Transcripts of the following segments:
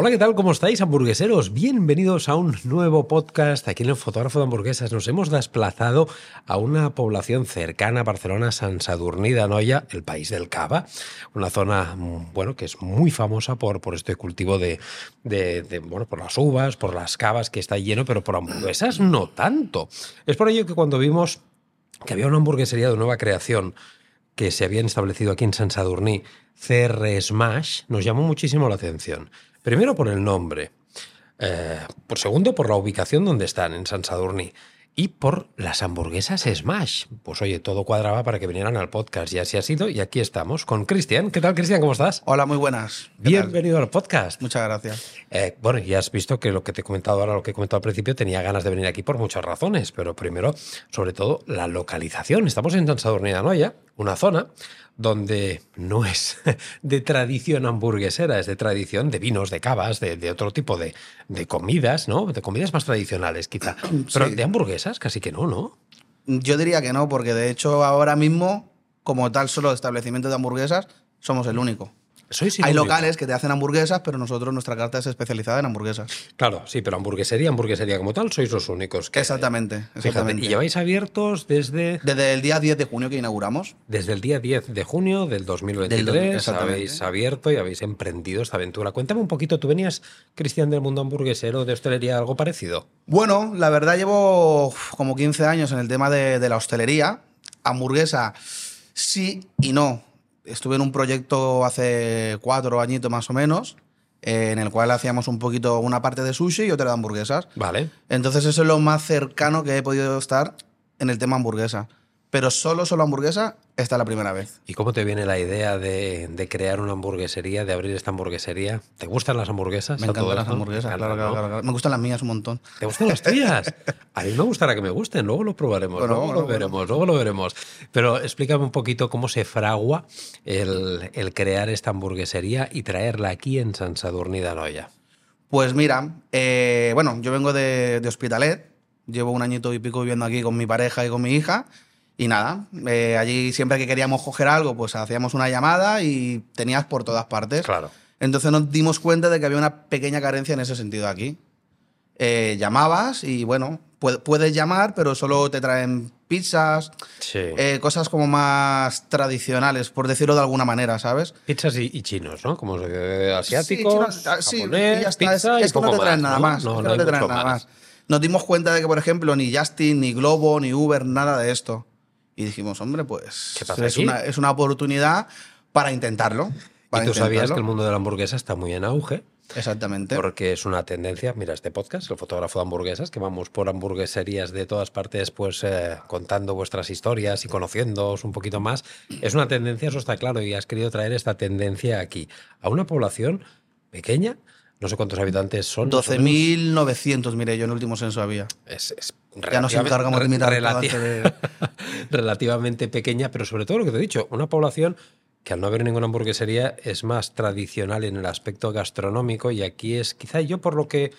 Hola, ¿qué tal? ¿Cómo estáis, hamburgueseros? Bienvenidos a un nuevo podcast. Aquí en el Fotógrafo de Hamburguesas nos hemos desplazado a una población cercana a Barcelona, San Sadurní de Anoia, el país del cava. Una zona, bueno, que es muy famosa por, por este cultivo de, de, de, bueno, por las uvas, por las cavas, que está lleno, pero por hamburguesas no tanto. Es por ello que cuando vimos que había una hamburguesería de nueva creación que se habían establecido aquí en San Sadurní, CR Smash, nos llamó muchísimo la atención. Primero por el nombre, eh, por segundo por la ubicación donde están, en San Sadurní, y por las hamburguesas Smash. Pues oye, todo cuadraba para que vinieran al podcast y así ha sido. Y aquí estamos con Cristian. ¿Qué tal, Cristian? ¿Cómo estás? Hola, muy buenas. Bienvenido tal? al podcast. Muchas gracias. Eh, bueno, ya has visto que lo que te he comentado ahora, lo que he comentado al principio, tenía ganas de venir aquí por muchas razones, pero primero, sobre todo, la localización. Estamos en San Sadurní de Anoia, una zona donde no es de tradición hamburguesera, es de tradición de vinos, de cavas, de, de otro tipo de, de, comidas, ¿no? De comidas más tradicionales, quizá. Pero de hamburguesas casi que no, ¿no? Yo diría que no, porque de hecho ahora mismo, como tal solo establecimiento de hamburguesas, somos el único. Sois Hay locales que te hacen hamburguesas, pero nosotros, nuestra carta es especializada en hamburguesas. Claro, sí, pero hamburguesería, hamburguesería como tal, sois los únicos. Que, exactamente, exactamente. Fíjate, ¿Y lleváis abiertos desde...? Desde el día 10 de junio que inauguramos. Desde el día 10 de junio del 2023 del, habéis abierto y habéis emprendido esta aventura. Cuéntame un poquito, ¿tú venías, Cristian, del mundo hamburguesero, de hostelería, algo parecido? Bueno, la verdad llevo como 15 años en el tema de, de la hostelería. Hamburguesa, sí y no estuve en un proyecto hace cuatro añitos más o menos, eh, en el cual hacíamos un poquito una parte de sushi y otra de hamburguesas. Vale. Entonces eso es lo más cercano que he podido estar en el tema hamburguesa. Pero solo, solo hamburguesa, esta es la primera vez. ¿Y cómo te viene la idea de, de, crear una hamburguesería, de abrir esta hamburguesería? ¿Te gustan las hamburguesas? Me encantan las hamburguesas, claro, claro, claro, claro, Me gustan las mías un montón. ¿Te gustan las tuyas? A mí me gustará que me gusten, luego lo probaremos, bueno, luego bueno, lo veremos, luego lo veremos. Pero explícame un poquito cómo se fragua el, el crear esta hamburguesería y traerla aquí en San Sadurní de Anoia. Pues mira, eh, bueno, yo vengo de, de Hospitalet, llevo un añito y pico viviendo aquí con mi pareja y con mi hija. Y nada, eh, allí siempre que queríamos coger algo, pues hacíamos una llamada y tenías por todas partes. Claro. Entonces nos dimos cuenta de que había una pequeña carencia en ese sentido aquí. Eh, llamabas y bueno, puedes llamar, pero solo te traen pizzas, sí. eh, cosas como más tradicionales, por decirlo de alguna manera, ¿sabes? Pizzas y, y chinos, ¿no? Como asiáticos, sí, chinos, sí, japonés, y ya está. pizza es, es y que no te traen más, nada más. No, te traen nada más. más. Nos dimos cuenta de que, por ejemplo, ni Justin, ni Globo, ni Uber, nada de esto. Y dijimos, hombre, pues ¿Qué pasa es, una, es una oportunidad para intentarlo. Para y tú sabías que el mundo de la hamburguesa está muy en auge. Exactamente. Porque es una tendencia, mira este podcast, el fotógrafo de hamburguesas, que vamos por hamburgueserías de todas partes, pues eh, contando vuestras historias y conociéndoos un poquito más. Es una tendencia, eso está claro, y has querido traer esta tendencia aquí, a una población pequeña, no sé cuántos habitantes son. 12.900, mire, yo en el último censo había. Es, es ya nos encargamos de mirar relati de... relativamente pequeña, pero sobre todo lo que te he dicho, una población que al no haber ninguna hamburguesería es más tradicional en el aspecto gastronómico y aquí es quizá yo por lo que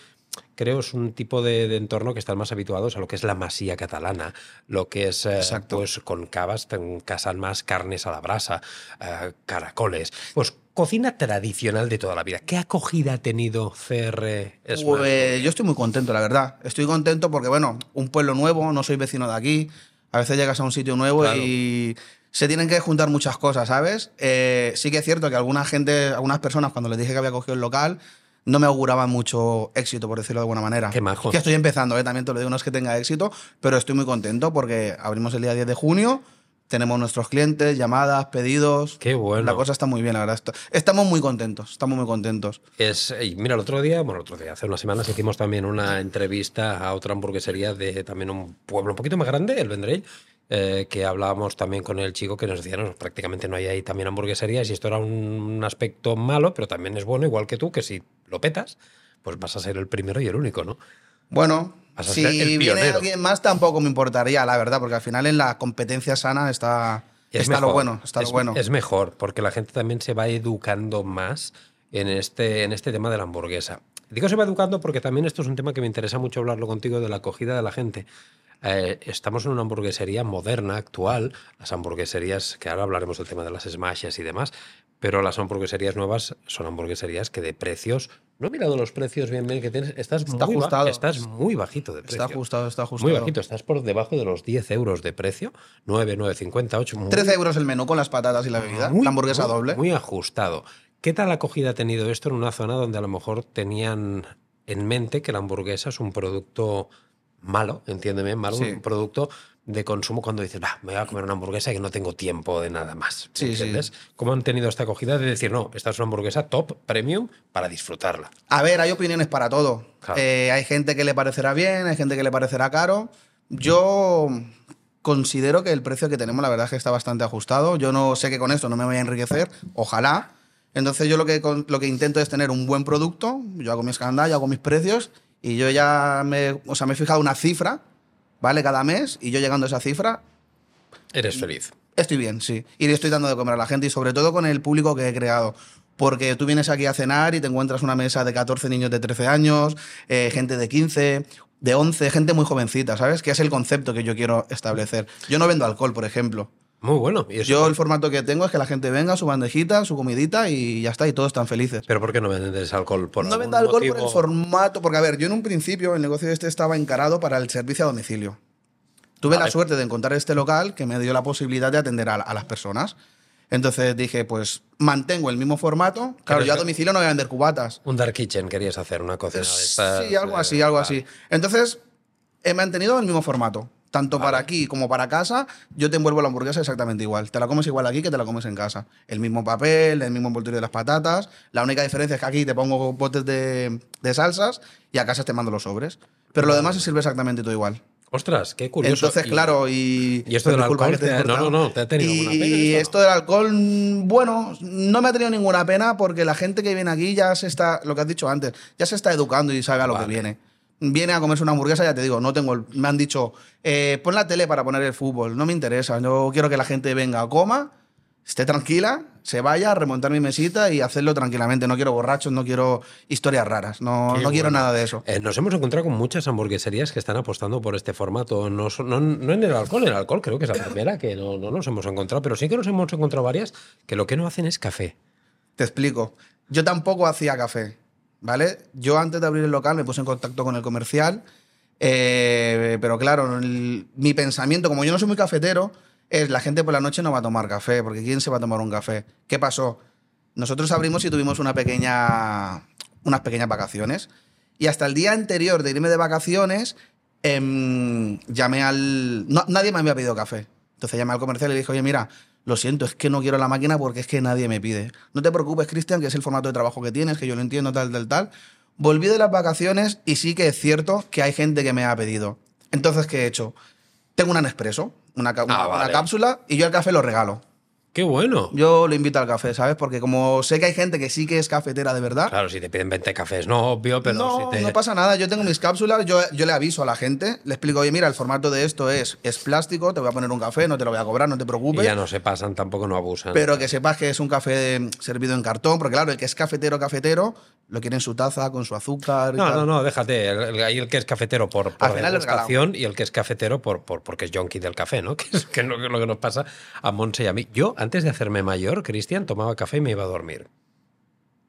creo es un tipo de, de, entorno que están más habituados a lo que es la masía catalana, lo que es eh, pues con cavas casan más carnes a la brasa, eh, caracoles, pues cocina tradicional de toda la vida. ¿Qué acogida ha tenido CR? Pues, yo estoy muy contento, la verdad. Estoy contento porque, bueno, un pueblo nuevo, no soy vecino de aquí. A veces llegas a un sitio nuevo claro. y se tienen que juntar muchas cosas, ¿sabes? Eh, sí que es cierto que alguna gente, algunas personas, cuando les dije que había cogido el local, no me auguraban mucho éxito, por decirlo de alguna manera. Qué majo. Que estoy empezando, ¿eh? también te lo digo, no es que tenga éxito, pero estoy muy contento porque abrimos el día 10 de junio, tenemos nuestros clientes, llamadas, pedidos. Qué bueno. La cosa está muy bien, la verdad. Estamos muy contentos, estamos muy contentos. Es, mira, el otro día, bueno, el otro día, hace unas semanas hicimos también una entrevista a otra hamburguesería de también un pueblo un poquito más grande, el Vendrell, eh, que hablábamos también con el chico que nos decía, no, prácticamente no hay ahí también hamburgueserías y esto era un, aspecto malo, pero también es bueno, igual que tú, que si lo petas, pues vas a ser el primero y el único, ¿no? Bueno, si viene alguien más tampoco me importaría, la verdad, porque al final en la competencia sana está, es está mejor, lo bueno, está es, lo bueno. Es mejor, porque la gente también se va educando más en este, en este tema de la hamburguesa. Digo se va educando porque también esto es un tema que me interesa mucho hablarlo contigo de la acogida de la gente. Eh, estamos en una hamburguesería moderna, actual, las hamburgueserías, que ahora hablaremos del tema de las smashes y demás, pero las hamburgueserías nuevas son hamburgueserías que de precios. No he mirado los precios bien, bien que tienes. Estás, Está muy, ajustado. estás muy bajito de precio. Está ajustado, está ajustado. Muy bajito, estás por debajo de los 10 euros de precio. 9, 9,50, 8. muy- 13 euros el menú con las patatas y la bebida. muy- la hamburguesa muy- doble. Muy ajustado. ¿Qué tal acogida ha tenido esto en una zona donde a lo mejor tenían en mente que la hamburguesa es un producto malo, entiéndeme, malo, Sí. un producto de consumo cuando dices, va, me voy a comer una hamburguesa y que no tengo tiempo de nada más. Sí, sí. ¿Entiendes? ¿Cómo han tenido esta acogida de decir, no, esta es una hamburguesa top, premium, para disfrutarla? A ver, hay opiniones para todo. Claro. Eh, hay gente que le parecerá bien, hay gente que le parecerá caro. Yo considero que el precio que tenemos, la verdad es que está bastante ajustado. Yo no sé que con esto no me voy a enriquecer, ojalá. Entonces yo lo que, lo que intento es tener un buen producto, yo hago mi escándalo, yo hago mis precios y yo ya me, o sea, me he fijado una cifra, ¿vale? Cada mes y yo llegando a esa cifra Eres feliz. Estoy bien, sí. Y le estoy dando de comer a la gente y sobre todo con el público que he creado. Porque tú vienes aquí a cenar y te encuentras una mesa de 14 niños de 13 años, eh, gente de 15, de 11, gente muy jovencita, ¿sabes? Que es el concepto que yo quiero establecer. Yo no vendo alcohol, por ejemplo. Muy bueno. Y eso- Yo el formato que tengo es que la gente venga, su bandejita, su comidita y ya está, y todos están felices. ¿Pero por qué no vendes alcohol? ¿Por no vendo alcohol por el formato, porque a ver, yo en un principio el negocio este estaba encarado para el servicio a domicilio. Tuve Vale. la suerte de encontrar este local que me dio la posibilidad de atender a, a las personas. Entonces dije, pues mantengo el mismo formato. Claro, Pero yo a domicilio no voy a vender cubatas. Un dark kitchen querías hacer, una cocina de estas, Sí, algo eh, así, algo vale. así. Entonces, he mantenido el mismo formato. Tanto para aquí como para casa, yo te envuelvo la hamburguesa exactamente igual. Te la comes igual aquí que te la comes en casa. El mismo papel, el mismo envoltorio de las patatas. La única diferencia es que aquí te pongo botes de, de salsas y a casa te mando los sobres. Pero lo demás se sirve exactamente todo igual. Ostras, qué curioso. Entonces, Y- claro, y. ¿Y esto del alcohol te no, no, no, te ha tenido y, pena Y esto, no? del alcohol, bueno, no me ha tenido ninguna pena porque la gente que viene aquí ya se está, lo que has dicho antes, ya se está educando y sabe a lo Vale. que viene. Viene a comerse una hamburguesa, ya te digo, no tengo. el- me han dicho, eh, pon la tele para poner el fútbol, no me interesa. Yo quiero que la gente venga, coma, esté tranquila, se vaya a remontar mi mesita y hacerlo tranquilamente. No quiero borrachos, no quiero historias raras, no, no quiero nada de eso. Eh, nos hemos encontrado con muchas hamburgueserías que están apostando por este formato. No, no, no en el alcohol, en el alcohol creo que es la primera que no, no nos hemos encontrado, pero sí que nos hemos encontrado varias que lo que no hacen es café. Te explico. Yo tampoco hacía café, ¿vale? Yo antes de abrir el local me puse en contacto con el comercial, eh, pero claro, mi pensamiento, como yo no soy muy cafetero, es la gente por la noche no va a tomar café, porque ¿quién se va a tomar un café? ¿Qué pasó? Nosotros abrimos y tuvimos unas pequeñas vacaciones. Y hasta el día anterior de irme de vacaciones, em, llamé al... no- nadie me había pedido café. Entonces llamé al comercial y le dije, oye, mira, lo siento, es que no quiero la máquina porque es que nadie me pide. No te preocupes, Cristian, que es el formato de trabajo que tienes, que yo lo entiendo, tal, tal, tal. Volví de las vacaciones y sí que es cierto que hay gente que me ha pedido. Entonces, ¿qué he hecho? Tengo una Nespresso, una, una- Ah, una vale. cápsula, y yo el café lo regalo. ¡Qué bueno! Yo lo invito al café, ¿sabes? Porque como sé que hay gente que sí que es cafetera de verdad, Claro, si te piden 20 cafés, no, obvio, pero no, si te... no pasa nada. Yo tengo mis cápsulas, yo, yo le aviso a la gente, le explico, oye, mira, el formato de esto es, es plástico, te voy a poner un café, no te lo voy a cobrar, no te Y preocupes. ya no se pasan, tampoco no abusan. Pero que sepas que es un café servido en cartón, porque claro, el que es cafetero, cafetero, lo quiere en su taza, con su azúcar. y No, tal. no, no, déjate. El, el- que es cafetero por, por degustación y el que es cafetero por, por, porque es junkie del café, ¿no? Que es, que es lo, que lo que nos pasa a Monse y a mí. Yo, antes de hacerme mayor, Cristian, tomaba café y me iba a dormir.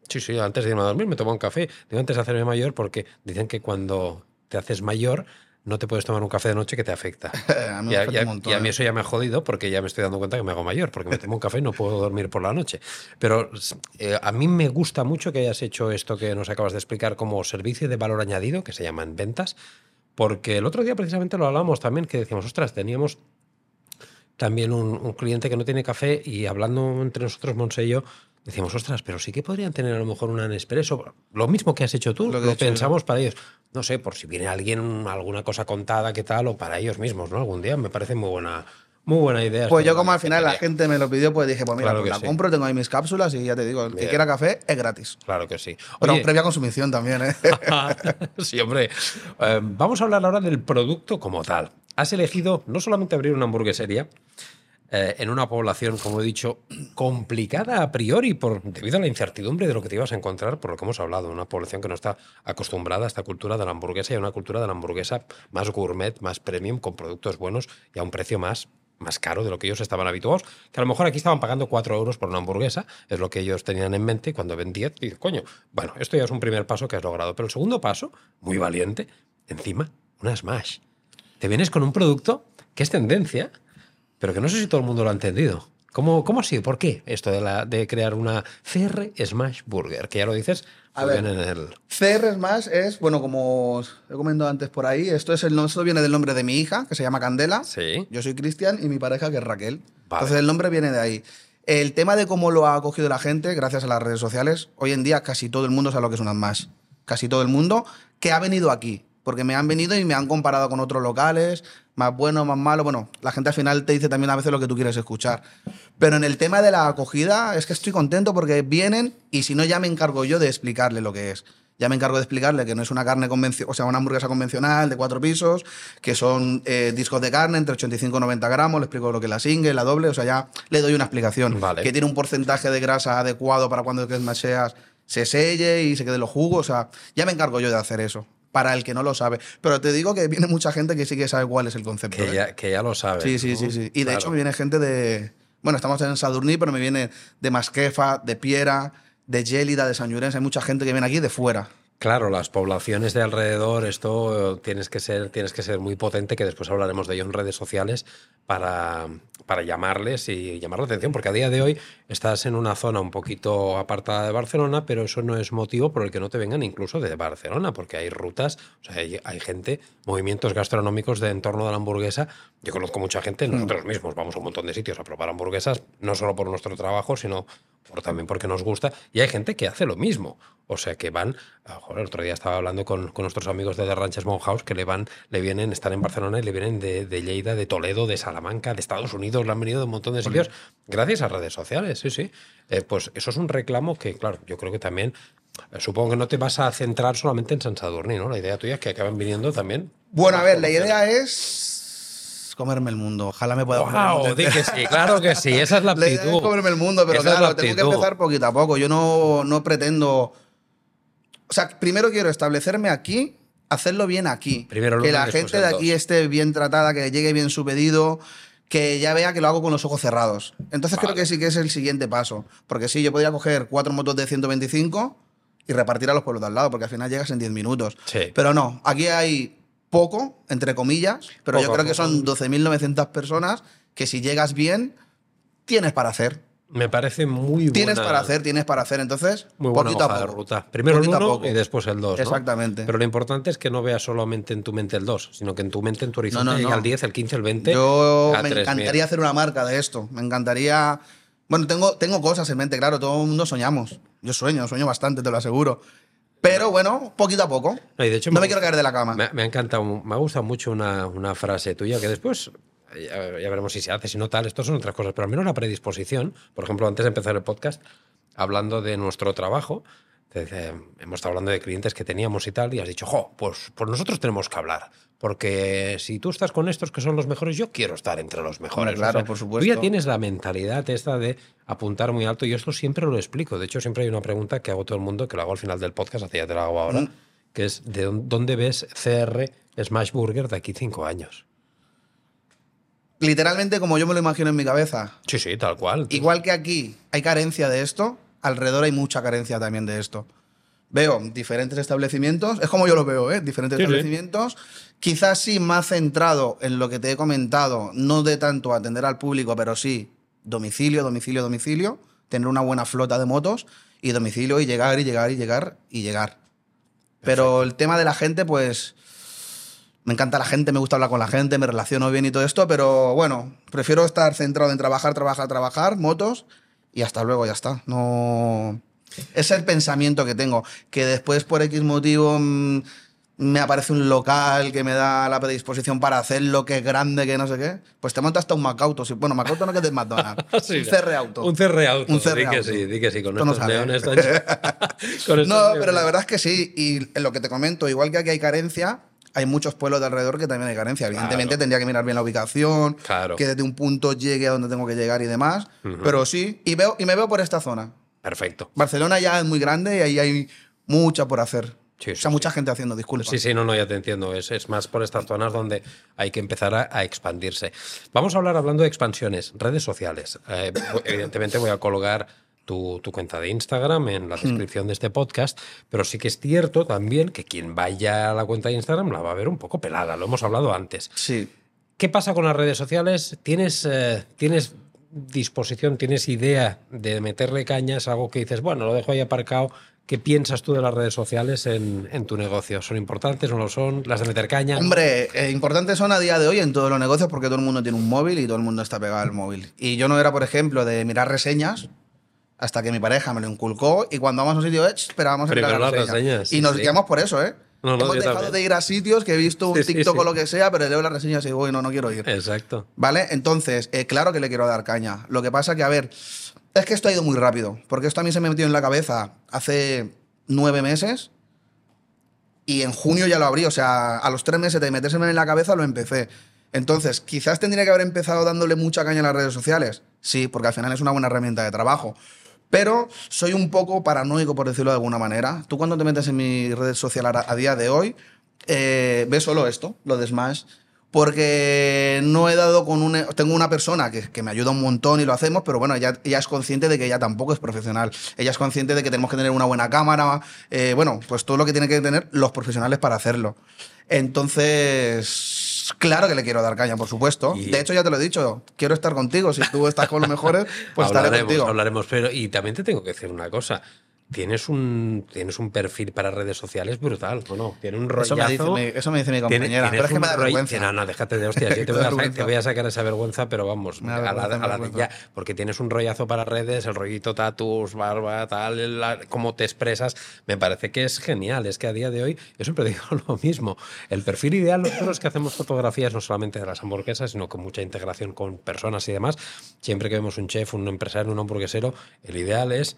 Sí, sí, antes de irme a dormir me tomaba un café. Digo antes de hacerme mayor porque dicen que cuando te haces mayor no te puedes tomar un café de noche que te afecta. A mí me Y a, afecta y a- un montón, y a mí eso ya me ha jodido porque ya me estoy dando cuenta que me hago mayor, porque me tomo un café y no puedo dormir por la noche. Pero eh, a mí me gusta mucho que hayas hecho esto que nos acabas de explicar como servicio de valor añadido, que se llama en ventas, porque el otro día precisamente lo hablamos también, que decíamos, ostras, teníamos también un, un cliente que no tiene café y hablando entre nosotros, Monse y yo, decíamos, ostras, pero sí que podrían tener a lo mejor un Nespresso. Lo mismo que has hecho tú, Lo lo, que he hecho yo. pensamos para ellos. No sé, por si viene alguien, alguna cosa contada, qué tal, o para ellos mismos, ¿no? Algún día me parece muy buena, muy buena idea. Pues yo como al final la gente me lo pidió, pues dije, pues mira, Claro pues que la sí. compro, tengo ahí mis cápsulas y ya te digo, el que quiera café es gratis. Claro que sí. Pero Oye, previa consumición también, ¿eh? sí, hombre. Eh, vamos a hablar ahora del producto como tal. Has elegido no solamente abrir una hamburguesería eh, en una población, como he dicho, complicada a priori por, debido a la incertidumbre de lo que te ibas a encontrar, por lo que hemos hablado, una población que no está acostumbrada a esta cultura de la hamburguesa y a una cultura de la hamburguesa más gourmet, más premium, con productos buenos y a un precio más más caro de lo que ellos estaban habituados, que a lo mejor aquí estaban pagando 4 euros por una hamburguesa, es lo que ellos tenían en mente, cuando ven 10, dicen, coño, bueno, esto ya es un primer paso que has logrado. Pero el segundo paso, muy valiente, encima, una Smash. Te vienes con un producto que es tendencia, pero que no sé si todo el mundo lo ha entendido. ¿Cómo, cómo ha sido? ¿Por qué esto de, la, de crear una CR Smash Burger? Que ya lo dices, A muy ver. bien en el... CR Smash es, bueno, como os he comentado antes por ahí, esto, es el, esto viene del nombre de mi hija, que se llama Candela. Sí. Yo soy Cristian y mi pareja, que es Raquel. Vale. Entonces el nombre viene de ahí. El tema de cómo lo ha acogido la gente, gracias a las redes sociales, hoy en día casi todo el mundo sabe lo que es una Smash. Casi todo el mundo que ha venido aquí. Porque me han venido y me han comparado con otros locales, más bueno, más malo. Bueno, la gente al final te dice también a veces lo que tú quieres escuchar. Pero en el tema de la acogida, es que estoy contento porque vienen y si no, ya me encargo yo de explicarle lo que es. Ya me encargo de explicarle que no es una carne convencional, o sea, una hamburguesa convencional de cuatro pisos, que son eh, discos de carne entre 85 y 90 gramos, le explico lo que es la single, la doble, o sea, ya le doy una explicación. Vale. Que tiene un porcentaje de grasa adecuado para cuando que seas se selle y se quede los jugos, o sea, ya me encargo yo de hacer eso. Para el que no lo sabe. Pero te digo que viene mucha gente que sí que sabe cuál es el concepto. Que ¿eh? ya, que ya lo sabes. Sí, sí, ¿no? sí, sí. Y de Claro. hecho me viene gente de. Bueno, estamos en Sadurní, pero me viene de Masquefa, de Piera, de Gélida, de San Llorenç. Hay mucha gente que viene aquí de fuera. Claro, las poblaciones de alrededor, esto eh, tienes que ser, tienes que ser muy potente, que después hablaremos de ello en redes sociales, para, para llamarles y llamar la atención, porque a día de hoy estás en una zona un poquito apartada de Barcelona, pero eso no es motivo por el que no te vengan incluso de Barcelona, porque hay rutas, o sea, hay, hay gente, movimientos gastronómicos de entorno de la hamburguesa. Yo conozco mucha gente, nosotros mismos vamos a un montón de sitios a probar hamburguesas, no solo por nuestro trabajo, sino por, también porque nos gusta, y hay gente que hace lo mismo. O sea, que van, joder, el otro día estaba hablando con, con nuestros amigos de The Ranches House que le van, le vienen, están en Barcelona y le vienen de, de Lleida, de Toledo, de Salamanca, de Estados Unidos, le han venido de un montón de sitios, gracias a redes sociales, sí, sí. Eh, pues eso es un reclamo que, claro, yo creo que también, eh, supongo que no te vas a centrar solamente en San Sadurní, ¿no? La idea tuya es que acaben viniendo también. Bueno, a ver, la idea es comerme el mundo. Ojalá me pueda comer el ¡Wow! mundo. Sí, claro que sí, esa es la idea es actitud. comerme el mundo, pero Esa es claro, la tengo que actitud. empezar poquito a poco. Yo no, no pretendo. O sea, primero quiero establecerme aquí, hacerlo bien aquí. Primero que la gente de aquí esté bien tratada, que llegue bien su pedido, que ya vea que lo hago con los ojos cerrados. Entonces creo Vale. que sí que es el siguiente paso. Porque sí, yo podría coger cuatro motos de 125 y repartir a los pueblos de al lado, porque al final llegas en 10 minutos. Sí. Pero no, aquí hay poco, entre comillas, pero yo Poco, creo que son 12.900 personas que si llegas bien, tienes para hacer. Me parece muy buena. Tienes para hacer, tienes para hacer. Entonces, Muy buena poquito hoja a de poco. ruta. Primero Poquito el 1 poco. y después el 2. Exactamente. Pero lo importante es que no veas solamente en tu mente el 2, sino que en tu mente, en tu horizonte, No, no, llegue no. al 10, el 15, el 20. Yo me 3000. encantaría hacer una marca de esto. Me encantaría. Bueno, tengo, tengo cosas en mente, claro, todo el mundo soñamos. Yo sueño, sueño bastante, te lo aseguro. Pero bueno, poquito a poco. No, y de hecho no me gusta- quiero caer de la cama. Me, me ha encantado, me ha gustado mucho una, una frase tuya que después ya, ya veremos si se hace, si no tal, esto son otras cosas, pero al menos la predisposición, por ejemplo, antes de empezar el podcast, hablando de nuestro trabajo, te hemos estado hablando de clientes que teníamos y tal, y has dicho, jo, pues, pues nosotros tenemos que hablar, porque si tú estás con estos que son los mejores, yo quiero estar entre los mejores. Claro, por Tú supuesto. ya tienes la mentalidad esta de apuntar muy alto, y esto siempre lo explico. De hecho, siempre hay una pregunta que hago todo el mundo, que lo hago al final del podcast, así ya te la hago ahora, Mm. que es ¿de dónde- dónde ves CR Smash Burger de aquí cinco años? Literalmente como yo me lo imagino en mi cabeza. Sí, sí, tal cual. Igual que aquí hay carencia de esto, alrededor hay mucha carencia también de esto. Veo diferentes establecimientos, es como yo lo veo, ¿eh? diferentes Sí, sí. establecimientos, quizás sí más centrado en lo que te he comentado, no de tanto atender al público, pero sí domicilio, domicilio, domicilio, tener una buena flota de motos y domicilio y llegar y llegar y llegar y llegar. Pero el tema de la gente, pues me encanta la gente, me gusta hablar con la gente, me relaciono bien y todo esto, pero bueno, prefiero estar centrado en trabajar, trabajar, trabajar, motos y hasta luego, ya está. No. Es el pensamiento que tengo. Que después, por X motivo, mm, me aparece un local que me da la predisposición para hacerlo, que es grande, que no sé qué. Pues te montas hasta un Macauto. Bueno, Macauto no que es de McDonald's. Sí, un CR Auto. Un CR Auto. Un CR di que sí, di que sí, con Esto no estos sale. leones tan- con estos No, leones. pero la verdad es que sí. Y en lo que te comento, igual que aquí hay carencia, hay muchos pueblos de alrededor que también hay carencia. Evidentemente Claro. tendría que mirar bien la ubicación, Claro. que desde un punto llegue a donde tengo que llegar y demás. Ujú. Pero sí, y, veo, y me veo por esta zona. Perfecto. Barcelona ya es muy grande y ahí hay mucha por hacer. Sí, o sea, sí. mucha gente haciendo, disculpa. Sí, sí, no, no, ya te entiendo. Es, es más por estas zonas donde hay que empezar a, a expandirse. Vamos a hablar hablando de expansiones, redes sociales. Eh, evidentemente voy a colocar tu, tu cuenta de Instagram en la descripción de este podcast, pero sí que es cierto también que quien vaya a la cuenta de Instagram la va a ver un poco pelada, lo hemos hablado antes. Sí. ¿Qué pasa con las redes sociales? ¿Tienes, eh, ¿Tienes disposición, tienes idea de meterle caña? ¿Es algo que dices, bueno, lo dejo ahí aparcado? ¿Qué piensas tú de las redes sociales en, en tu negocio? ¿Son importantes? ¿No lo son? ¿Las de meter caña? Hombre, eh, importantes son a día de hoy en todos los negocios porque todo el mundo tiene un móvil y todo el mundo está pegado al móvil. Y yo no era, por ejemplo, de mirar reseñas hasta que mi pareja me lo inculcó y cuando vamos a un sitio, eh, esperábamos a las reseñas, y nos sí. guiamos por eso, ¿eh? No, no, Hemos dejado también. de ir a sitios que he visto un Sí, TikTok sí. o lo que sea, pero leo las reseñas y digo, "Uy, no, no quiero ir. Exacto. ¿Vale? Entonces, eh, claro que le quiero dar caña. Lo que pasa que, a ver, es que esto ha ido muy rápido. Porque esto a mí se me metió en la cabeza hace nueve meses y en junio ya lo abrí. O sea, a los tres meses de metérseme en la cabeza lo empecé. Entonces, quizás tendría que haber empezado dándole mucha caña a las redes sociales. Sí, porque al final es una buena herramienta de trabajo. Pero soy un poco paranoico, por decirlo de alguna manera. Tú cuando te metes en mi red social a, día de hoy, eh, ves solo esto, lo de porque no he dado con un... Tengo una persona que, que me ayuda un montón y lo hacemos, pero bueno, ella, ella es consciente de que ella tampoco es profesional. Ella es consciente de que tenemos que tener una buena cámara, eh, bueno, pues todo lo que tienen que tener los profesionales para hacerlo. Entonces, claro que le quiero dar caña, por supuesto. Y- De hecho, ya te lo he dicho, quiero estar contigo. Si tú estás con los mejores, pues estaré hablaremos, contigo. hablaremos. Pero, y también te tengo que decir una cosa. Tienes un, tienes un perfil para redes sociales brutal, ¿o no? Tiene un rollazo. Eso me, dice mi, eso me dice mi compañera. pero es que me da vergüenza. No, no, déjate de hostias. Yo te voy, a te voy sacar esa vergüenza, pero vamos, a la, a la ya. Porque tienes un rollazo para redes, el rollito tatus, barba, tal, la- cómo te expresas. Me parece que es genial. Es que a día de hoy, yo siempre digo lo mismo. El perfil ideal, nosotros que hacemos fotografías no solamente de las hamburguesas, sino con mucha integración con personas y demás. Siempre que vemos un chef, un empresario, un hamburguesero, el ideal es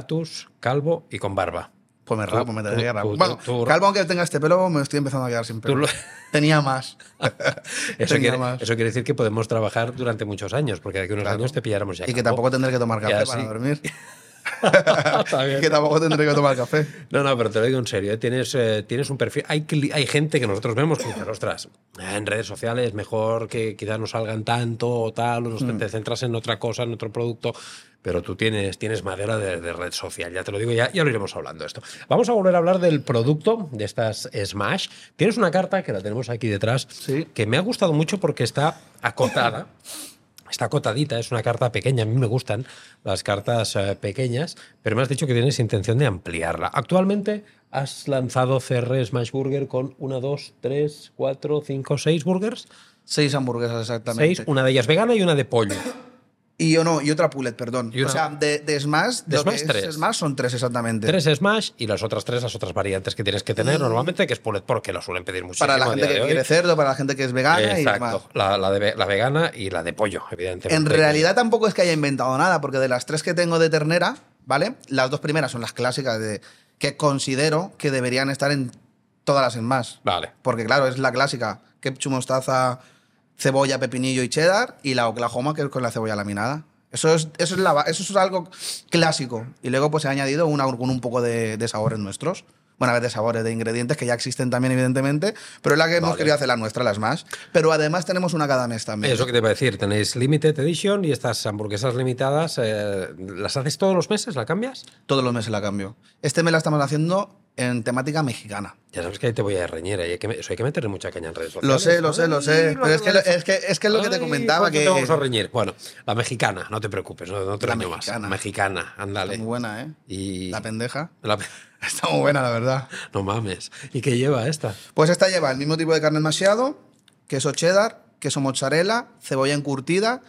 tatus, calvo y con barba. Pues me rapo, me tú- tendría que rapar. tú- Bueno, tú- calvo aunque tenga este pelo, me estoy empezando a quedar sin pelo. lo- Tenía más. Eso Tenía quiere, más. eso quiere decir que podemos trabajar durante muchos años, porque de aquí a unos Claro. años te pilláramos ya. Y que tampoco tendré que tomar café para dormir. Que tampoco tendré que tomar café. No, no, pero te lo digo en serio. ¿eh? Tienes, eh, tienes un perfil. Hay, gente que nosotros vemos que dice, ostras, en redes sociales mejor que quizás no salgan tanto o tal, o nos- Mm. te centras en otra cosa, en otro producto, pero tú tienes, tienes madera de, de red social. Ya te lo digo, ya, ya lo iremos hablando de esto. Vamos a volver a hablar del producto, de estas Smash. Tienes una carta que la tenemos aquí detrás, Sí. que me ha gustado mucho porque está acotada. Está acotadita, es una carta pequeña. A mí me gustan las cartas eh, pequeñas, pero me has dicho que tienes intención de ampliarla. Actualmente has lanzado CR Smash Burger con una, dos, tres, cuatro, cinco, seis burgers. Seis hamburguesas exactamente. Seis, una de ellas vegana y una de pollo. Y yo no, y otra pullet, perdón. Y una- O sea, de, de Smash, De lo Smash, que es tres. Smash son tres exactamente. Tres Smash y las otras tres, las otras variantes que tienes que tener normalmente, que es Pulled porque lo suelen pedir muchísimo. Para la a gente día de que hoy. quiere cerdo, para la gente que es vegana y demás. Exacto, la, la de ve- la vegana y la de pollo, evidentemente. En realidad tampoco es que haya inventado nada, porque de las tres que tengo de ternera, ¿vale? Las dos primeras son las clásicas de que considero que deberían estar en todas las en más. Vale. Porque claro, es la clásica, ketchup, mostaza, cebolla, pepinillo y cheddar, y la Oklahoma que es con la cebolla laminada. Eso es, eso es, la eso es algo clásico. Y luego pues he añadido una con un poco de, de sabores nuestros. Bueno, a ver, de sabores, de ingredientes que ya existen también, evidentemente, pero es la que hemos Vale. querido hacer la nuestra, las más. Pero además tenemos una cada mes también. Eso que te iba a decir, tenéis Limited Edition y estas hamburguesas limitadas, eh, ¿las haces todos los meses? ¿La cambias? Todos los meses la cambio. Este mes la estamos haciendo en temática mexicana. Ya sabes que ahí te voy a reñir, ahí hay que, eso hay que meterle mucha caña en redes sociales. Lo sé, lo sé, lo sé. Pero es que, es que, es que es lo que te comentaba, ¿cuánto que te vamos a reñir. Bueno, la mexicana, no te preocupes, no, no te La reño mexicana. más. Mexicana, ándale. está muy buena, ¿eh? Y La pendeja. la- Está muy buena, la verdad. no mames. ¿Y qué lleva esta? Pues esta lleva el mismo tipo de carne masiado, queso cheddar, queso mozzarella, cebolla encurtida,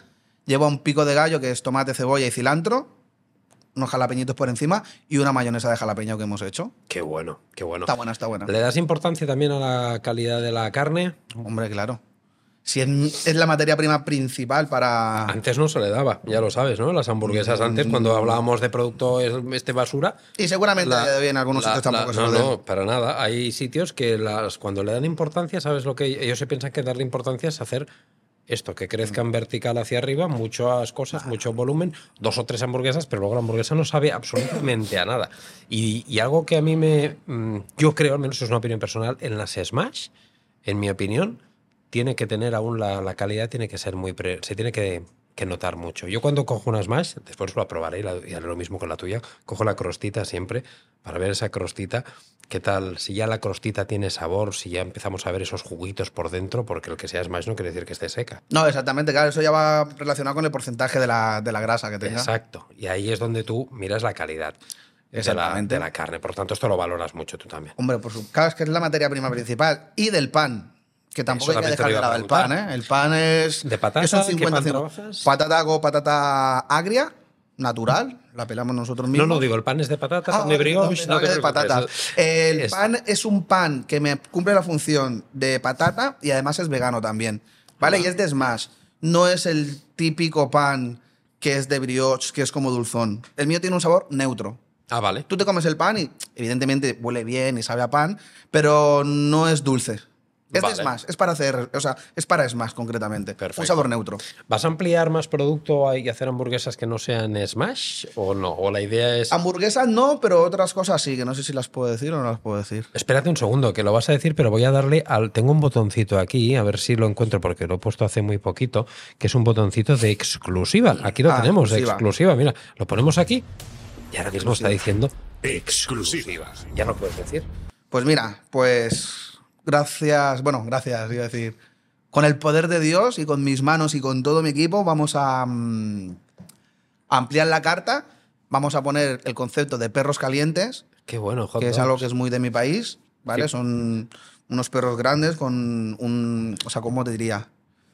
lleva un pico de gallo que es tomate, cebolla y cilantro, unos jalapeñitos por encima y una mayonesa de jalapeño que hemos hecho. Qué bueno, qué bueno. Está buena, está buena. ¿Le das importancia también a la calidad de la carne? Hombre, claro. Si es, es la materia prima principal para... Antes no se le daba, ya lo sabes, ¿no? Las hamburguesas antes, cuando hablábamos de producto es- este basura. Y seguramente la- en algunos la- sitios tampoco la- se No, no, para nada. Hay sitios que las, cuando le dan importancia, ¿sabes lo que ellos se piensan que darle importancia es hacer esto, que crezca en vertical hacia arriba, muchas cosas, mucho volumen, dos o tres hamburguesas, pero luego la hamburguesa no sabe absolutamente a nada. Y, y algo que a mí me. mm, Yo creo, al menos es una opinión personal, en las Smash, en mi opinión, tiene que tener aún la, la calidad, tiene que ser muy. pre- se tiene que, que notar mucho. Yo cuando cojo una Smash, después lo probaré y, la- y haré lo mismo con la tuya, cojo la crostita siempre para ver esa crostita, qué tal, si ya la crostita tiene sabor, si ya empezamos a ver esos juguitos por dentro, porque el que sea Smash no quiere decir que esté seca. No, exactamente, claro, eso ya va relacionado con el porcentaje de la, de la grasa que tenga. Exacto. Y ahí es donde tú miras la calidad de la, Exactamente. de la carne. Por tanto, esto lo valoras mucho tú también. Hombre, por su, claro, es que es la materia prima principal. Y del pan. Que tampoco hay que dejar de lado el pan. ¿eh? El pan es. ¿De patata? es un ¿Qué 50 pan 50. trabajas? Patata con patata agria, natural. La pelamos nosotros No, mismos. no, digo, el pan es de patata, Ah, de brioche, no no, es de patata. El es- pan es un pan que me cumple la función de patata y además es vegano también. ¿Vale? Ah. Y es de Smash. No es el típico pan que es de brioche, que es como dulzón. El mío tiene un sabor neutro. Ah, vale. Tú te comes el pan y evidentemente huele bien y sabe a pan, pero no es dulce. Es Vale. de Smash, es para hacer, o sea, es para Smash concretamente. Perfecto. Un sabor neutro. ¿Vas a ampliar más producto y hacer hamburguesas que no sean Smash o no? ¿O la idea es... Hamburguesas no, pero otras cosas sí, que no sé si las puedo decir o no las puedo decir. Espérate un segundo, que lo vas a decir, pero voy a darle al. Tengo un botoncito aquí, a ver si lo encuentro, porque lo he puesto hace muy poquito, que es un botoncito de exclusiva. Aquí lo Ah, tenemos, de exclusiva. exclusiva. Mira, lo ponemos aquí y ahora mismo está diciendo Exclusiva. Ya lo puedes decir. Pues mira, pues gracias, bueno, gracias, iba a decir. Con el poder de Dios y con mis manos y con todo mi equipo vamos a mm, ampliar la carta. Vamos a poner el concepto de perros calientes, Qué bueno, hot que es algo que es muy de mi país, ¿vale? Sí. Son unos perros grandes con un, o sea, ¿cómo te diría?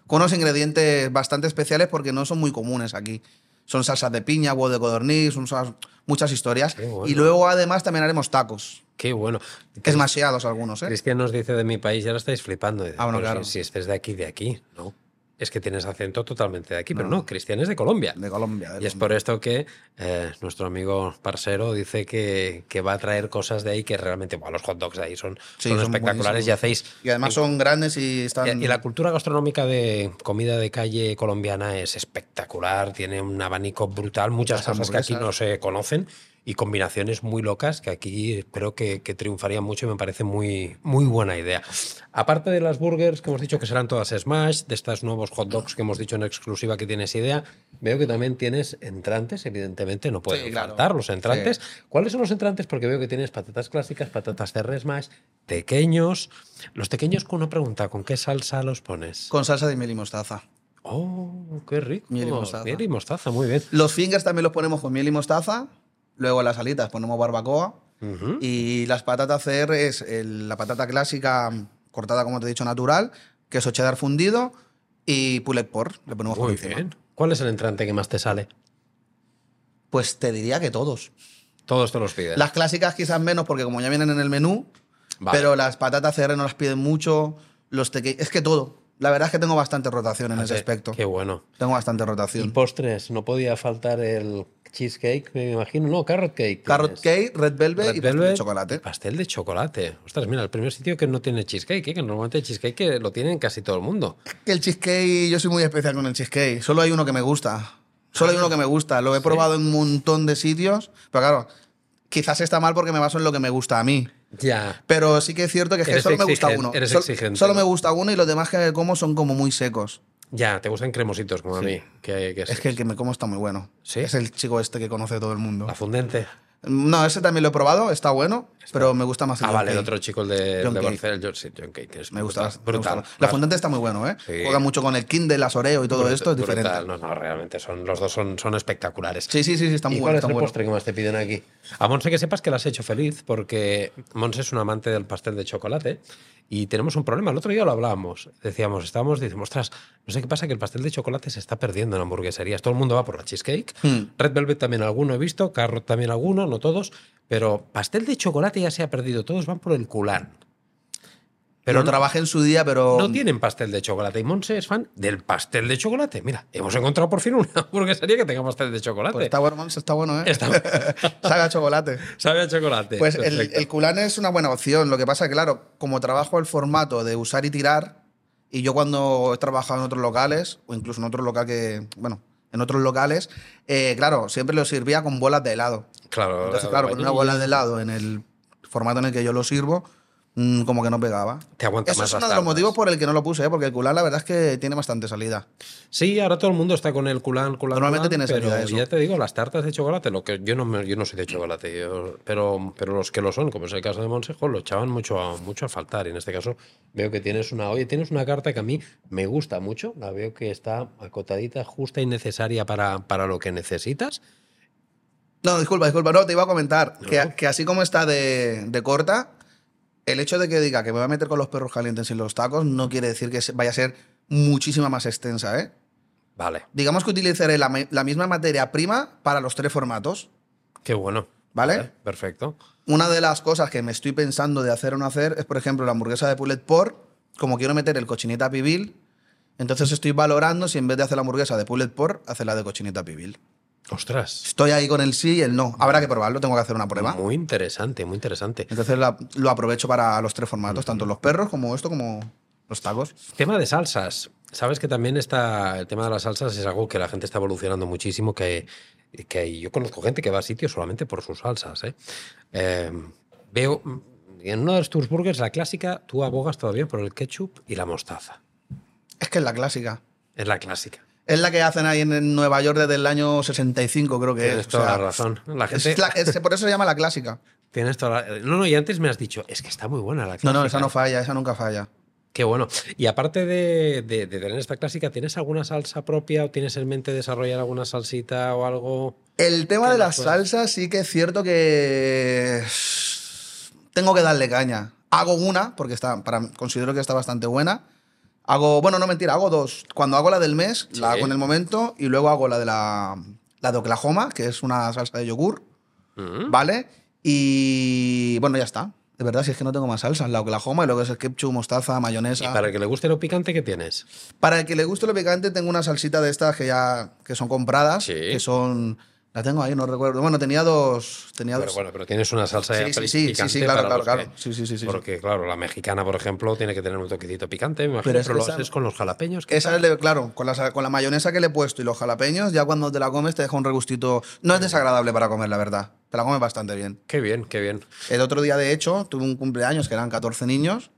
Con unos ingredientes bastante especiales porque no son muy comunes aquí. Son salsas de piña, huevo de codorniz, son muchas historias. Bueno. Y luego además también haremos tacos. Qué bueno. Esmaseados algunos, ¿eh? Cristian nos dice de mi país, ya lo estáis flipando. Dice, Ah, bueno, claro. Si, si estés de aquí, de aquí, ¿no? Es que tienes acento totalmente de aquí, pero no, Cristian es de Colombia. De Colombia. de Y es por esto que eh, nuestro amigo Parcero dice que, que va a traer cosas de ahí que realmente, bueno, los hot dogs de ahí son, Sí, son son espectaculares y buenísimos. hacéis... Y además son grandes y están. Y la cultura gastronómica de comida de calle colombiana es espectacular, tiene un abanico brutal, muchas cosas que aquí no se conocen y combinaciones muy locas que aquí creo que, que triunfarían mucho y me parece muy, muy buena idea. Aparte de las burgers que hemos dicho que serán todas smash, de estos nuevos hot dogs que hemos dicho en exclusiva que tienes idea, veo que también tienes entrantes, evidentemente no pueden Sí, claro. faltar los entrantes. ¿Cuáles son los entrantes? Porque veo que tienes patatas clásicas, patatas de smash, pequeños. Los pequeños con una pregunta, ¿con qué salsa los pones? Con salsa de miel y mostaza. Oh, qué rico. Miel y mostaza. Miel y mostaza, muy bien. Los fingers también los ponemos con miel y mostaza. Luego las alitas ponemos barbacoa. Y las patatas CR es el- la patata clásica cortada, como te he dicho, natural, queso cheddar fundido y pulled pork. Le ponemos por Muy bien. ¿Cuál es el entrante que más te sale? Pues te diría que todos. Todos te los pides. Las clásicas quizás menos porque como ya vienen en el menú, Vale. pero las patatas CR no las piden mucho. Los teque- Es que todo. La verdad es que tengo bastante rotación en ese Qué- aspecto. Qué bueno. Tengo bastante Y rotación. postres, no podía faltar el cheesecake, me imagino. No, carrot cake. Carrot tienes. cake, red velvet Red y pastel velvet de chocolate. y Pastel de chocolate. Ostras, mira, el primer sitio que no tiene cheesecake, ¿eh? que normalmente el cheesecake lo tienen casi todo el mundo. Que el cheesecake, yo soy muy especial con el cheesecake. Solo hay uno que me gusta. Solo hay uno que me gusta. Lo he probado en un montón de sitios. Pero claro, quizás está mal porque me baso en lo que me gusta a mí. Ya. Pero sí que es cierto que, es que solo me gusta uno. eres Sol- exigente, Solo me gusta uno y los demás que como son como muy secos. Ya, te gustan cremositos como a mí. Que, que Es que el que me como está muy bueno. ¿Sí? Es el chico este que conoce todo el mundo. La fundente. No, ese también lo he probado, está bueno, pero me gusta más el Ah, John vale, el otro chico, el de, John el de. Barcelona, el John, sí, John Cake, es Me gusta, brutal. me gusta. brutal. La fondante está muy bueno, ¿eh? Sí. Juega mucho con el Kindle, las Oreo y todo Brutal, esto, es diferente. brutal. No, no, realmente son, los dos son, son espectaculares. Sí, sí, sí, sí, está muy ¿Y bueno. cuál es está el muy bueno. postre que más te piden aquí? A Monse que sepas que la has hecho feliz porque Monse es un amante del pastel de chocolate y tenemos un problema. El otro día lo hablábamos. Decíamos, estábamos, decimos, ostras, no sé qué pasa que el pastel de chocolate se está perdiendo en hamburgueserías. Todo el mundo va por la cheesecake. Hmm. Red Velvet también alguno he visto, Carrot también alguno, no todos. Pero pastel de chocolate ya se ha perdido. Todos van por el culán. Pero no- trabajé en su día, pero. no tienen pastel de chocolate. Y Monse es fan del pastel de chocolate. Mira, hemos encontrado por fin una hamburguesería que tenga pastel de chocolate. Pues está bueno, Mons, está bueno, ¿eh? Está- Sabe a chocolate. Sabe a chocolate. Pues el, el culán es una buena opción. Lo que pasa es que, claro, como trabajo el formato de usar y tirar, Y yo cuando he trabajado en otros locales, o incluso en otro local que, bueno, en otros locales, eh, claro, siempre lo servía con bolas de helado. Claro, Entonces, claro, con una bola de helado en el formato en el que yo lo sirvo, mm, como que no pegaba. Te aguanta Eso más es uno de los motivos por el que no lo puse, ¿eh? porque el culán la verdad es que tiene bastante salida. Sí, ahora todo el mundo está con el culán, culán. Normalmente culán, tiene pero salida eso. ya te digo, las tartas de chocolate, lo que yo no me- yo no soy de chocolate, yo- pero, pero los que lo son, como es el caso de Monsejo, lo echaban mucho a, mucho a faltar. Y en este caso veo que tienes una, oye, tienes una carta que a mí me gusta mucho, la veo que está acotadita, justa y necesaria para, para lo que necesitas. No, disculpa, disculpa, no, te iba a comentar No. que, que así como está de, de corta, el hecho de que diga que me voy a meter con los perros calientes y los tacos no quiere decir que vaya a ser muchísima más extensa, ¿eh? Vale, Digamos que utilizaré la misma materia prima para los tres formatos. qué bueno. ¿Vale? perfecto. Una de las cosas que me estoy pensando de hacer o no hacer es, por ejemplo, la hamburguesa de Pulled Pork. Como quiero meter el cochinita pibil, entonces estoy valorando si en vez de hacer la hamburguesa de Pulled Pork, hacer la de cochinita pibil. Ostras. Estoy ahí con el sí y el no. Habrá que probarlo, tengo que hacer una prueba. Muy interesante, muy interesante. Entonces la- lo aprovecho para los tres formatos, tanto los perros como esto, como los tacos. Tema de salsas. Sabes que también está el tema de las salsas es algo que la gente está evolucionando muchísimo, que, que yo conozco gente que va a sitios solamente por sus salsas. ¿eh? Eh, veo en uno de tus burgers, la clásica, tú abogas todavía por el ketchup y la mostaza. Es que es la clásica. Es la clásica. Es la que hacen ahí en Nueva York desde el año 65, creo que Tienes es. O toda sea, la razón. La es gente, la- es- por eso se llama la clásica. tienes toda la- No, no, y antes me has dicho, es que está muy buena la No, clásica. no, esa no falla, esa nunca falla. Qué bueno. Y aparte de, de- de tener esta clásica, ¿tienes alguna salsa propia o tienes en mente desarrollar alguna salsita o algo? El tema de no las puedes. salsas sí que es cierto que tengo que darle caña. Hago una, porque está, para, considero que está bastante buena. Hago, bueno, no mentira, hago dos. Cuando hago la del mes, Sí. la hago en el momento, y luego hago la de la, la de Oklahoma, que es una salsa de yogur, Mm. ¿vale? Y bueno, ya está. De verdad, si es que no tengo más salsas. La Oklahoma y luego es el ketchup, mostaza, Y mayonesa. para el que le guste lo picante, ¿qué tienes? Para el que le guste lo picante, tengo una salsita de estas que ya que son compradas, Sí. que son la tengo ahí, no recuerdo. Bueno, tenía dos, tenía Pero dos. bueno, pero tienes una salsa Sí, sí, sí, picante sí, sí, claro, claro, claro. que- Sí, sí, sí, sí. Porque, claro, la mexicana, por ejemplo, tiene que tener un toquecito picante, me imagino, Pero pero, lo haces con los jalapeños. ¿qué Esa es de- claro, con la, con la mayonesa que le he puesto y los jalapeños, ya cuando te la comes te deja un regustito. No es desagradable para comer, la verdad. Te la comes bastante bien. Qué bien, qué bien. El otro día, de hecho, tuve un cumpleaños que eran 14 niños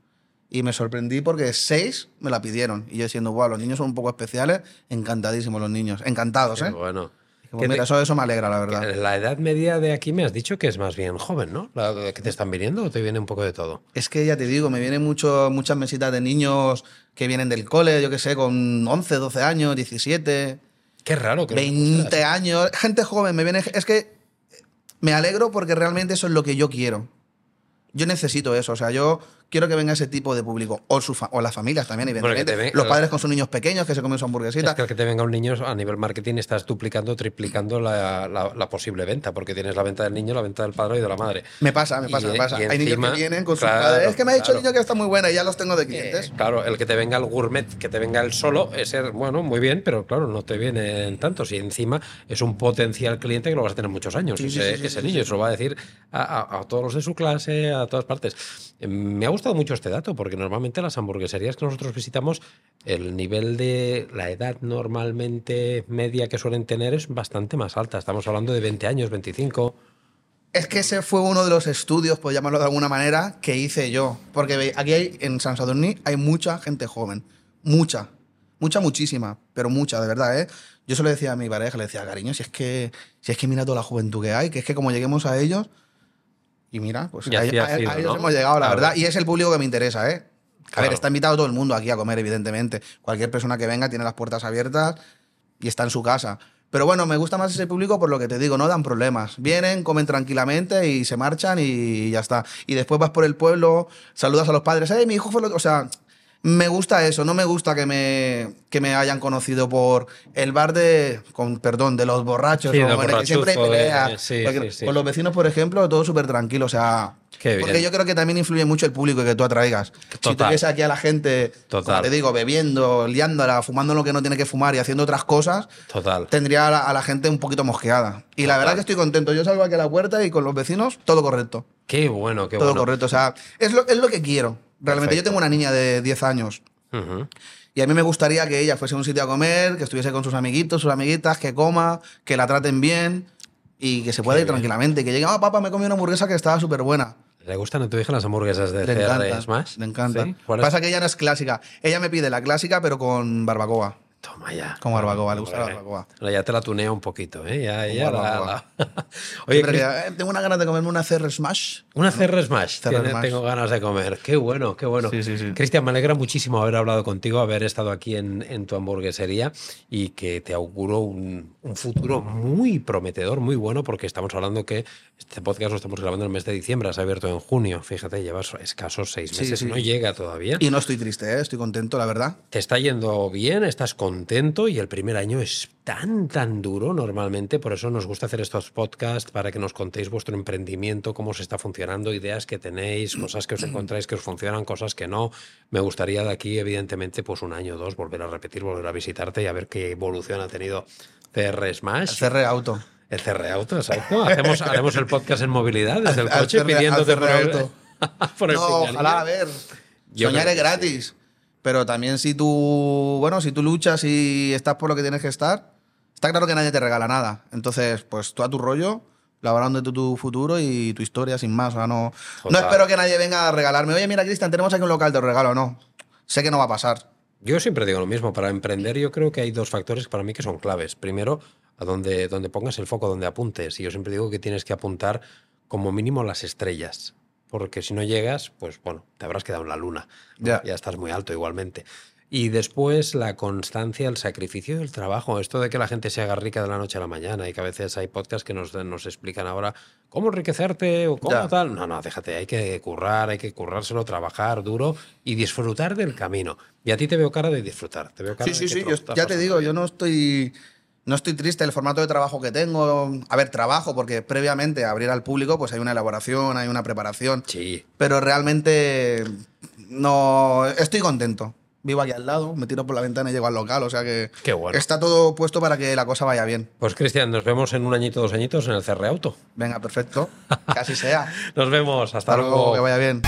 y me sorprendí porque 6 me la pidieron. Y yo diciendo, wow, los niños son un poco especiales, encantadísimos los niños. Encantados, Qué ¿eh? bueno. Que mira, eso, eso me alegra, la verdad. La edad media de aquí me has dicho que es más bien joven, ¿no? La que te están viniendo o te viene un poco de todo. Es que ya te digo, me vienen mucho, muchas mesitas de niños que vienen del cole, yo qué sé, con 11, 12 años, 17, Qué raro que 20 años. Gente joven, me viene. Es que me alegro porque realmente eso es lo que yo quiero. Yo necesito eso, o sea, yo quiero que venga ese tipo de público. O, su fa- o las familias también, evidentemente. ven- los padres con sus niños pequeños que se comen su hamburguesita. Es que al que te venga un niño a nivel marketing estás duplicando, triplicando la, la- la posible venta, porque tienes la venta del niño, la venta del padre y de la madre. Me pasa, me Y- pasa, me pasa. Hay niños que vienen con sus padres. Es que me ha dicho el niño que está muy buena y ya los tengo de clientes. Eh, claro, el que te venga el gourmet, que te venga el solo, es ser, bueno, muy bien, pero claro, no te vienen tantos. Y encima es un potencial cliente que lo vas a tener muchos años. Sí, ese sí, sí, ese sí, niño, sí. eso lo va a decir a, a- a todos los de su clase, a todas partes. Me ha gustado mucho este dato, porque normalmente las hamburgueserías que nosotros visitamos, el nivel de la edad normalmente media que suelen tener es bastante más alta. Estamos hablando de 20 años, 25. Es que ese fue uno de los estudios, por llamarlo de alguna manera, que hice yo. Porque aquí hay, en San Sadurní hay mucha gente joven. Mucha. Mucha, muchísima. Pero mucha, de verdad, ¿eh? Yo se lo decía a mi pareja, le decía, cariño, si es que, si es que mira toda la juventud que hay, que es que como lleguemos a ellos. Y mira, pues Y a, ellos ¿no? hemos llegado, la verdad. Y es el público que me interesa, ¿eh? A Claro. ver, está invitado todo el mundo aquí a comer, evidentemente. Cualquier persona que venga tiene las puertas abiertas y está en su casa. Pero bueno, me gusta más ese público por lo que te digo, no dan problemas. Vienen, comen tranquilamente y se marchan y ya está. Y después vas por el pueblo, saludas a los padres, ¡eh, mi hijo fue lo-". O sea, me gusta eso, no me gusta que me, que me hayan conocido por el bar de, con perdón, de los borrachos, Sí, de que siempre hay sí, sí. Con los vecinos, por ejemplo, todo súper tranquilo, o sea... Qué Porque bien. yo creo que también influye mucho el público que tú atraigas. Si tú Total. ves aquí a la gente, Total. como te digo, bebiendo, liándola, fumando lo que no tiene que fumar y haciendo otras cosas, Total. tendría a la, a la gente un poquito mosqueada. Y la Total. verdad que estoy contento. Yo salgo aquí a la puerta y con los vecinos, todo correcto. Qué bueno, qué todo bueno. correcto. O sea, es lo, es lo que quiero. Realmente Perfecto. yo tengo una niña de 10 años Y a mí me gustaría que ella fuese a un sitio a comer, que estuviese con sus amiguitos, sus amiguitas, que coma, que la traten bien y que se pueda ir tranquilamente. Que llegue, ah, papá, me comí una hamburguesa que estaba súper buena. ¿Le gustan hija las hamburguesas de Le CR encanta, Smash? Le encanta. Pasa que ella no es clásica. Ella me pide la clásica, pero con barbacoa. Toma ya. Con barbacoa, le gusta la barbacoa. Ya te la tunea un poquito, ¿eh? Ya, ya la- barbacoa. la- Oye, que, eh, tengo una ganas de comerme una CR Smash. Una CR Smash. CR Tiene- Smash. Tengo ganas de comer. Qué bueno, qué bueno. Sí, sí, sí. Cristian, me alegra muchísimo haber hablado contigo, haber estado aquí en, en tu hamburguesería y que te auguro un, un futuro muy prometedor, muy bueno, porque estamos hablando que este podcast lo estamos grabando en el mes de diciembre, has abierto en junio. Fíjate, llevas escasos seis meses, no llega todavía. Y no estoy triste, ¿eh? estoy contento, la verdad. Te está yendo bien, estás contento y el primer año es tan, tan duro normalmente. Por eso nos gusta hacer estos podcasts para que nos contéis vuestro emprendimiento, cómo se está funcionando, ideas que tenéis, cosas que os encontráis que os funcionan, cosas que no. Me gustaría de aquí, evidentemente, pues un año o dos, volver a repetir, volver a visitarte y a ver qué evolución ha tenido CR Smash. CR Auto. El CR Auto, exacto. Hacemos, haremos el podcast en movilidad desde el Al coche pidiéndote al por CR el, Auto. por el No, ojalá, a ver. Yo soñar es que gratis. Pero también si tú, bueno, si tú luchas y estás por lo que tienes que estar, está claro que nadie te regala nada. Entonces, pues tú a tu rollo, labrando tu, tu futuro y tu historia sin más. O sea, no, no espero que nadie venga a regalarme. Oye, mira, Cristian, tenemos aquí un local, te lo regalo. No. Sé que no va a pasar. Yo siempre digo lo mismo, para emprender yo creo que hay dos factores para mí que son claves. Primero, a donde, donde pongas el foco, donde apuntes. Y yo siempre digo que tienes que apuntar como mínimo las estrellas. Porque si no llegas, pues bueno, te habrás quedado en la luna. ¿no? Ya. Ya estás muy alto igualmente. Y después la constancia, el sacrificio del trabajo. Esto de que la gente se haga rica de la noche a la mañana y que a veces hay podcasts que nos, nos explican ahora cómo enriquecerte o cómo Ya. tal. No, no, déjate, hay que currar, hay que currárselo, trabajar duro y disfrutar del camino. Y a ti te veo cara de disfrutar. Te veo cara Sí, de sí, que sí. yo- ya te digo, yo no estoy, no estoy triste. El formato de trabajo que tengo. A ver, trabajo, porque previamente a abrir al público, pues hay una elaboración, hay una preparación. Sí. Pero realmente no. Estoy contento. Vivo aquí al lado, me tiro por la ventana y llego al local. O sea que Qué bueno. está todo puesto para que la cosa vaya bien. Pues Cristian, nos vemos en un añito, dos añitos en el CR Auto. Venga, perfecto. Casi sea. Nos vemos. Hasta, Hasta luego, luego. que vaya bien.